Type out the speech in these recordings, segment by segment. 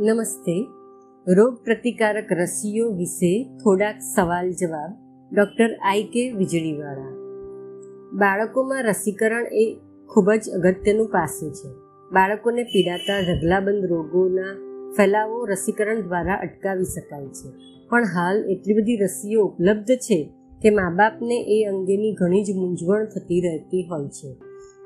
નમસ્તે. રોગ પ્રતિકારક રસીઓ વિશે થોડાક સવાલ જવાબ ડૉક્ટર આઈ કે વીજળીવાળા બાળકોમાં રસીકરણ એ ખૂબ જ અગત્યનું પાસું છે. બાળકોને પીડાતા ઢગલાબંધ રોગોના ફેલાવો રસીકરણ દ્વારા અટકાવી શકાય છે. પણ હાલ એટલી બધી રસીઓ ઉપલબ્ધ છે કે મા બાપને એ અંગેની ઘણી જ મૂંઝવણ થતી રહેતી હોય છે.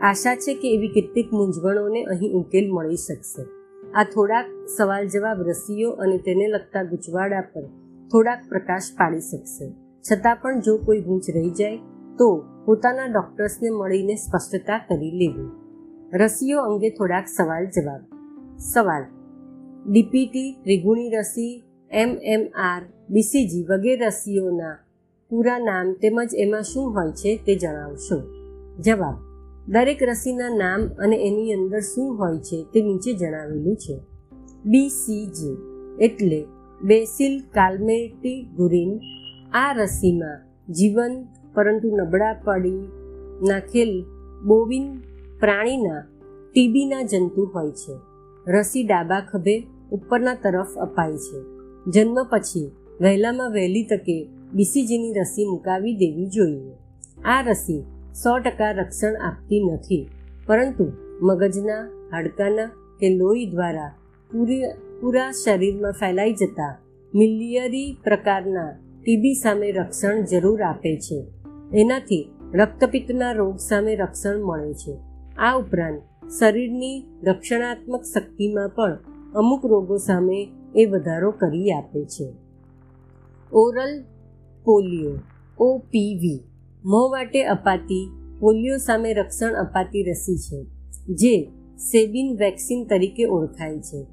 આશા છે કે એવી કેટલીક મૂંઝવણોને અહીં ઉકેલ મળી શકશે. આ થોડાક સવાલ જવાબ રસીઓ અને તેને લગતા ગૂંચવાડા પર થોડાક પ્રકાશ પાડી શકશે. છતાં પણ જો કોઈ ગૂંચ રહી જાય, તો પોતાના ડોક્ટર્સને મળીને સ્પષ્ટતા કરી લેવી. રસીઓ અંગે થોડાક સવાલ જવાબ. સવાલ. ડીપીટી, ત્રિગુણી રસી, એમએમઆર, બીસીજી વગેરે રસીઓના પૂરા નામ તેમજ એમાં શું હોય છે તે જણાવશો. જવાબ. દરેક રસીના નામ અને એની અંદર શું હોય છે તે નીચે જણાવેલું છે. બીસીજી એટલે બેસિલ કાલ્મેટી ગુરિન આ રસીમાં જીવન પરંતુ નબળા પડી નાખેલ બોવિન પ્રાણીના ટીબીના જંતુ હોય છે. રસી ડાબા ખભે ઉપરના તરફ અપાય છે. જન્મ પછી વહેલામાં વહેલી તકે બીસીજીની રસી મુકાવી દેવી જોઈએ. આ રસી સો ટકા રક્ષણ આપતી નથી. પરંતુ મગજના, હાડકાના કે લોહી દ્વારા પૂરી, પૂરા શરીરમાં ફેલાઈ જતા મિલિયરી પ્રકારના ટીબી સામે રક્ષણ જરૂર આપે છે. એનાથી રક્તપિત્તના રોગ સામે રક્ષણ મળે છે. આ ઉપરાંત શરીરની રક્ષણાત્મક શક્તિમાં પણ અમુક રોગો સામે એ વધારો કરી આપે છે. Oral polio, OPV. મોં વાટે અપાતી પોલિયો સામે રક્ષણ અપાતી રસી છે, જે સેબિન વેક્સિન તરીકે ઓળખાય છે.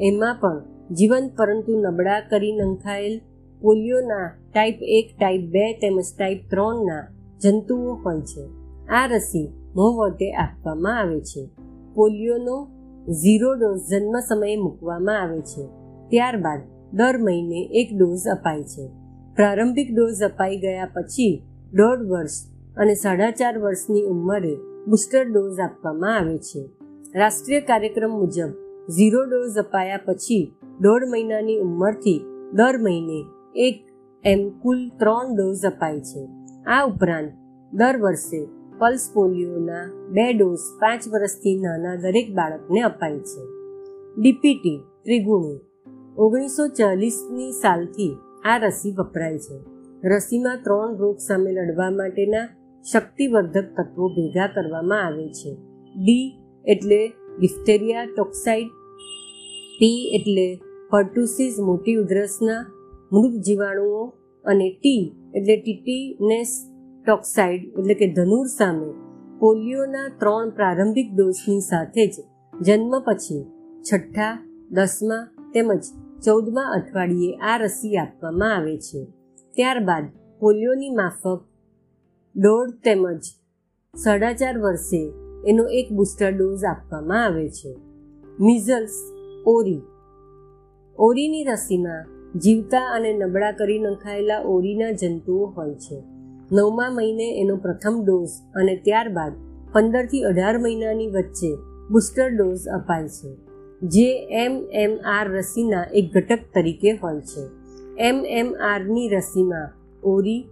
એમાં પણ જીવંત પરંતુ નબળા કરી નંખાયેલ પોલિયોના ટાઈપ એક, ટાઈપ બે તેમજ ટાઈપ ત્રણના જંતુઓ હોય છે. આ રસી મોં વટે આપવામાં આવે છે. પોલિયોનો ઝીરો ડોઝ જન્મ સમયે મૂકવામાં આવે છે. ત્યારબાદ દર મહિને એક ડોઝ અપાય છે. પ્રારંભિક ડોઝ અપાઈ ગયા પછી દોઢ વર્ષ અને સાડા ચાર વર્ષની ઉંમરે બુસ્ટર ડોઝ આપવામાં આવે છે. રાષ્ટ્રીય કાર્યક્રમ મુજબ ઝીરો ડોઝ અપાયા પછી દોઢ મહિનાની ઉંમરથી દર મહિને એક એમ કુલ ત્રણ ડોઝ અપાય છે. આ ઉપરાંત દર વર્ષે પલ્સ પોલિયોના બે ડોઝ પાંચ વર્ષથી નાના દરેક બાળકને અપાય છે. ડીપીટી ત્રિગુણી ઓગણીસો ચાલીસની સાલથી આ રસી વપરાય છે. રસીમાં ત્રણ રોગ સામે લડવા માટેના શક્તિવર્ધક તત્વો ભેગા કરવામાં આવે છે. ડી એટલે ડિફ્ટેરિયા ટોક્સાઇડ પી એટલે પર્ટુસિસ મોટી ઉધરસના મૃત જીવાણુઓ અને ટી એટલે ટીટીનેસ ટોક્સાઇડ એટલે કે ધનુર સામે પોલિયોના ત્રણ પ્રારંભિક ડોઝની સાથે જ જન્મ પછી છઠ્ઠા, દસમા તેમજ ચૌદમા અઠવાડિયે આ રસી આપવામાં આવે છે. ત્યારબાદ પોલિયોની માફક દોઢ તેમજ સાડા ચાર વર્ષે એનો એક બુસ્ટર ડોઝ આપવામાં આવે છે. મિઝલ્સ, ઓરી. ઓરીની રસીમાં જીવતા અને નબળા કરી નખાયેલા ઓરીના જંતુઓ હોય છે. નવમા મહિને એનો પ્રથમ ડોઝ અને ત્યારબાદ પંદરથી અઢાર મહિનાની વચ્ચે બુસ્ટર ડોઝ અપાય છે, જે એમ એમ આર રસીના એક ઘટક તરીકે હોય છે. એમ એમ રસીમાં ઓરી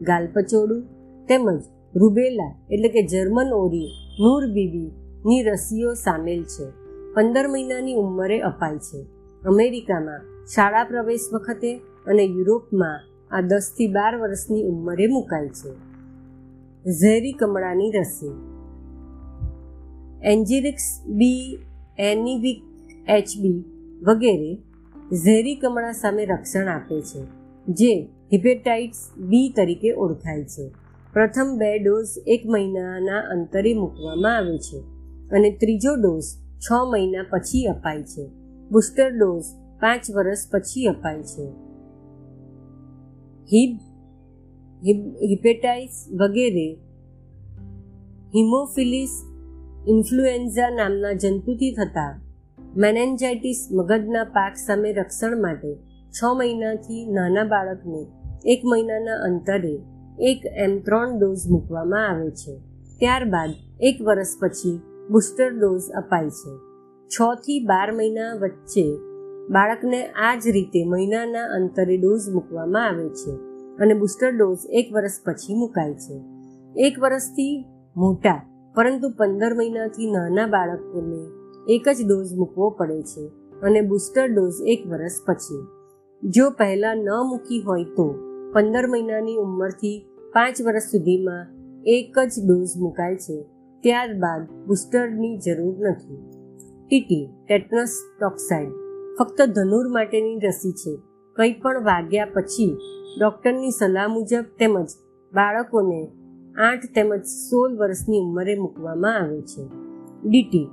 ગાલપચોડું તેમજ રૂબેલા એટલે કે જર્મન ઓરી, નૂર બીબીની રસીઓ સામેલ છે. પંદર મહિનાની ઉંમરે અપાય છે. અમેરિકામાં શાળા પ્રવેશ વખતે અને યુરોપમાં આ દસથી બાર વર્ષની ઉંમરે મુકાય છે. ઝેરી કમળાની રસી. એન્જિરિક્સ બી, એનિવિક એચબી વગેરે ઝેરી કમળા સામે રક્ષણ આપે છે, જે હિપેટાઇટ્સ બી તરીકે ઓળખાય છે. પ્રથમ બે ડોઝ એક મહિનાના અંતરે મૂકવામાં આવે છે અને ત્રીજો ડોઝ છ મહિના પછી અપાય છે. બુસ્ટર ડોઝ પાંચ વર્ષ પછી અપાય છે. હિબ હિપેટાઇસ વગેરે હિમોફિલિસ ઇન્ફ્લુએન્ઝા નામના જંતુથી થતા મેનેન્જાઇટિસ મગજના પાક સામે રક્ષણ માટે છ મહિનાથી નાના બાળકને એક મહિનાના અંતરે એક એમ ત્રણ ડોઝ મૂકવામાં આવે છે. ત્યારબાદ એક વર્ષ પછી બુસ્ટર ડોઝ અપાય છે. છ થી બાર મહિના વચ્ચે બાળકને આ જ રીતે મહિનાના અંતરે ડોઝ મૂકવામાં આવે છે અને બુસ્ટર ડોઝ એક વર્ષ પછી મુકાય છે. એક વર્ષથી મોટા પરંતુ પંદર મહિનાથી નાના બાળકોને એક જ ડોઝ મૂકવો પડે છે અને બુસ્ટર ડોઝ એક વર્ષ પછી. જો પહેલાં ન મૂકી હોય તો પંદર મહિનાની ઉંમરથી પાંચ વર્ષ સુધીમાં એક જ ડોઝ મુકાય છે. ત્યારબાદ બુસ્ટરની જરૂર નથી. ટીટી ટેટનસ ટોક્સાઇડ ફક્ત ધનુર માટેની રસી છે. કંઈ પણ વાગ્યા પછી ડૉક્ટરની સલાહ મુજબ તેમજ બાળકોને આઠ તેમજ સોળ વર્ષની ઉંમરે મૂકવામાં આવે છે. ડીટી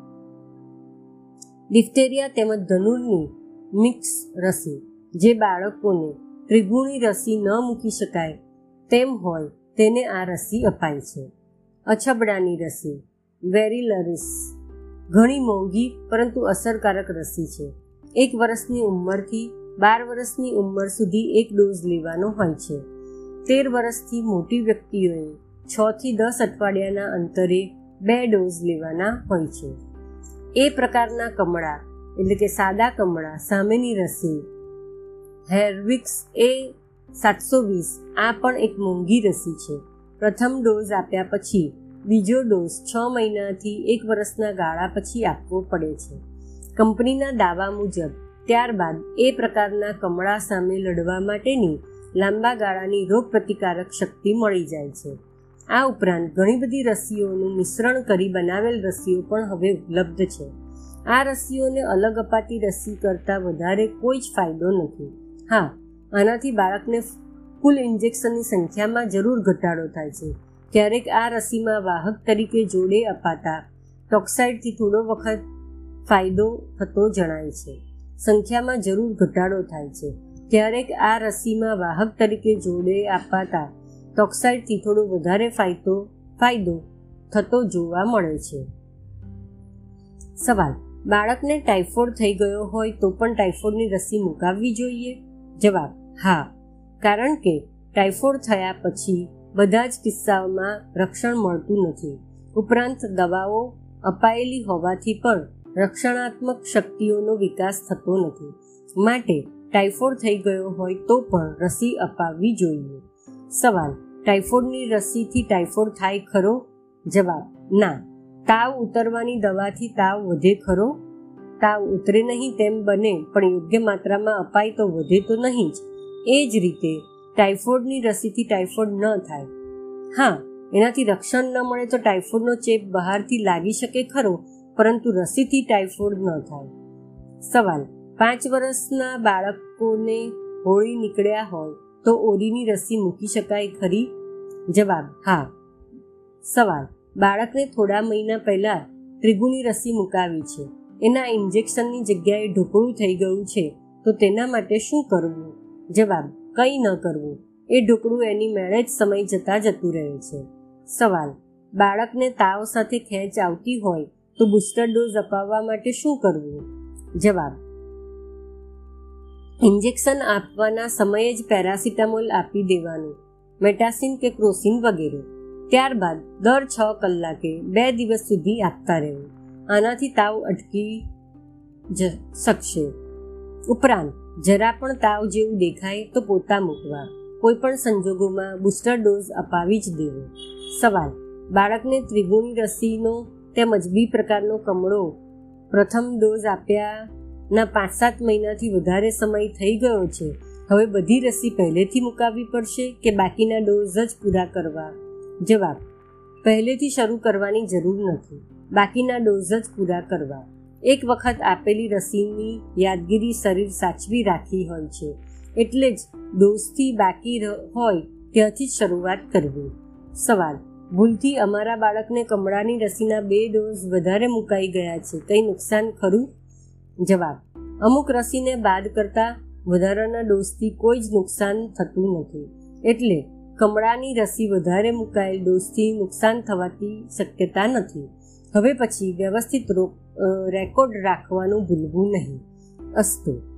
ડિફ્ટેરિયા તેમજ ધનુરની મિક્સ રસી, જે બાળકોને ત્રિગુણી રસી ન મૂકી શકાય તેમ હોય તેને આ રસી અપાય છે. અછબડાની રસી, વેરીલરિસ, ઘણી મોંઘી પરંતુ અસરકારક રસી છે. એક વર્ષની ઉંમરથી બાર વર્ષની ઉંમર સુધી એક ડોઝ લેવાનો હોય છે. તેર વર્ષથી મોટી વ્યક્તિઓએ છ થી દસ અઠવાડિયાના અંતરે બે ડોઝ લેવાના હોય છે. એ પ્રકારના કમળા, એટલે કે સાદા કમળા, સામેની રસી. હેરવિક્સ એ સાતસો વીસ, આ પણ એક મોંઘી રસી છે. પ્રથમ ડોઝ આપ્યા પછી, બીજો ડોઝ છ મહિનાથી એક વર્ષના ગાળા પછી આપવો પડે છે. કંપનીના દાવા મુજબ, ત્યારબાદ એ પ્રકારના કમળા સામે લડવા માટેની લાંબા ગાળાની રોગપ્રતિકારક શક્તિ મળી જાય છે. આ ઉપરાંત ઘણી બધી રસીઓનું મિશ્રણ કરી બનાવેલ રસીઓ પણ હવે ઉપલબ્ધ છે. આ રસીઓને અલગ અપાતી રસી કરતાં વધારે કોઈ જ ફાયદો નથી. હા, આનાથી બાળકને કુલ ઇન્જેક્શનની સંખ્યામાં જરૂર ઘટાડો થાય છે. ક્યારેક આ રસીમાં વાહક તરીકે જોડે અપાતા ટોક્સાઇડથી થોડો વખત ફાયદો થતો જણાય છે. સંખ્યામાં જરૂર ઘટાડો થાય છે. ક્યારેક આ રસીમાં વાહક તરીકે જોડે અપાતા ટોક્સાઇડથી થોડો વધારે ફાયદો ફાયદો થતો જોવા મળે છે. સવાલ, બાળકને ટાઇફોઇડ થઈ ગયો હોય તો પણ ટાઇફોઇડની રસી મુકાવવી જોઈએ? જવાબ, હા. કારણ કે ટાઇફોઇડ થયા પછી બધા જ કિસ્સાઓમાં રક્ષણ મળતું નથી. ઉપરાંત દવાઓ અપાયેલી હોવાથી પણ રક્ષણાત્મક શક્તિઓનો વિકાસ થતો નથી. માટે ટાઇફોઇડ થઈ ગયો હોય તો પણ રસી અપાવવી જોઈએ. સવાલ. ટાઇફોઇડની રસીથી ટાઇફોઇડ થાય ખરો? જવાબ. ના. તાવ ઉતરવાની દવાથી તાવ વધે ખરો? તાવ ઉતરે નહીં તેમ બને, પણ યોગ્ય માત્રામાં અપાય તો વધે તો નહીં જ. એ જ રીતે ટાઇફોઇડની રસીથી ટાઇફોઇડ ન થાય. હા, એનાથી રક્ષણ ન મળે તો ટાઇફોઇડનો ચેપ બહારથી લાગી શકે ખરો, પરંતુ રસીથી ટાઇફોઇડ ન થાય. સવાલ. પાંચ વર્ષના બાળકોને હોળી નીકળ્યા હોય તો ઓરીની રસી મૂકી શકાય ખરી? જવાબ, હા. સવાલ, બાળકને થોડા મહિના પહેલા ત્રિગુની રસી મુકાવી છે. એના ઇન્જેક્શનની જગ્યાએ ઢોકળું થઈ ગયું છે. તો તેના માટે શું કરવું? જવાબ, કંઈ ન કરવું. એ ઢોકળું એની મેળે જ સમય જતાં જતું રહે છે. સવાલ, બાળકને તાવ સાથે ખેંચ આવતી હોય તો બુસ્ટર ડોઝ અપાવવા માટે શું કરવું? જવાબ ઇન્જેક્શન આપવાના સમયે જ પેરાસિટામોલ આપી દેવાનું, મેટાસિન કે ક્રોસિન વગેરે. ત્યારબાદ દર છ કલાકે બે દિવસ સુધી આપતા રહેવું. આનાથી તાવ અટકી જ શકશે. ઉપરાંત, જરા પણ તાવ જેવું દેખાય તો પોતા મૂકવા. કોઈ પણ સંજોગોમાં બુસ્ટર ડોઝ અપાવી જ દેવો. સવાલ, બાળકને ત્રિગુણી રસીનો તેમજ બી પ્રકારનો કમળો પ્રથમ ડોઝ આપ્યા ના પાંચ સાત મહિનાથી વધારે સમય થઈ ગયો છે. હવે બધી રસી પહેલેથી મુકાવવી પડશે કે બાકીના ડોઝ જ પૂરા કરવા? જવાબ, પહેલેથી શરૂ કરવાની જરૂર નથી. બાકીના ડોઝ જ પૂરા કરવા. એક વખત આપેલી રસીની યાદગીરી શરીર સાચવી રાખી હોય છે. એટલે જ ડોઝથી બાકી હોય ત્યાંથી જ શરૂઆત કરવી. સવાલ, ભૂલથી અમારા બાળકને કમળાની રસીના બે ડોઝ વધારે મુકાઈ ગયા છે, કંઈ નુકસાન ખરું? જવાબ, અમુક રસીને બાદ કરતાં વધારાના ડોઝથી કોઈ જ નુકસાન થતું નથી. એટલે કમળાની રસી વધારે મુકાયેલ ડોઝથી નુકસાન થવાથી શક્યતા નથી. હવે પછી વ્યવસ્થિત રેકોર્ડ રાખવાનું ભૂલવું નહીં. અસ્તુ.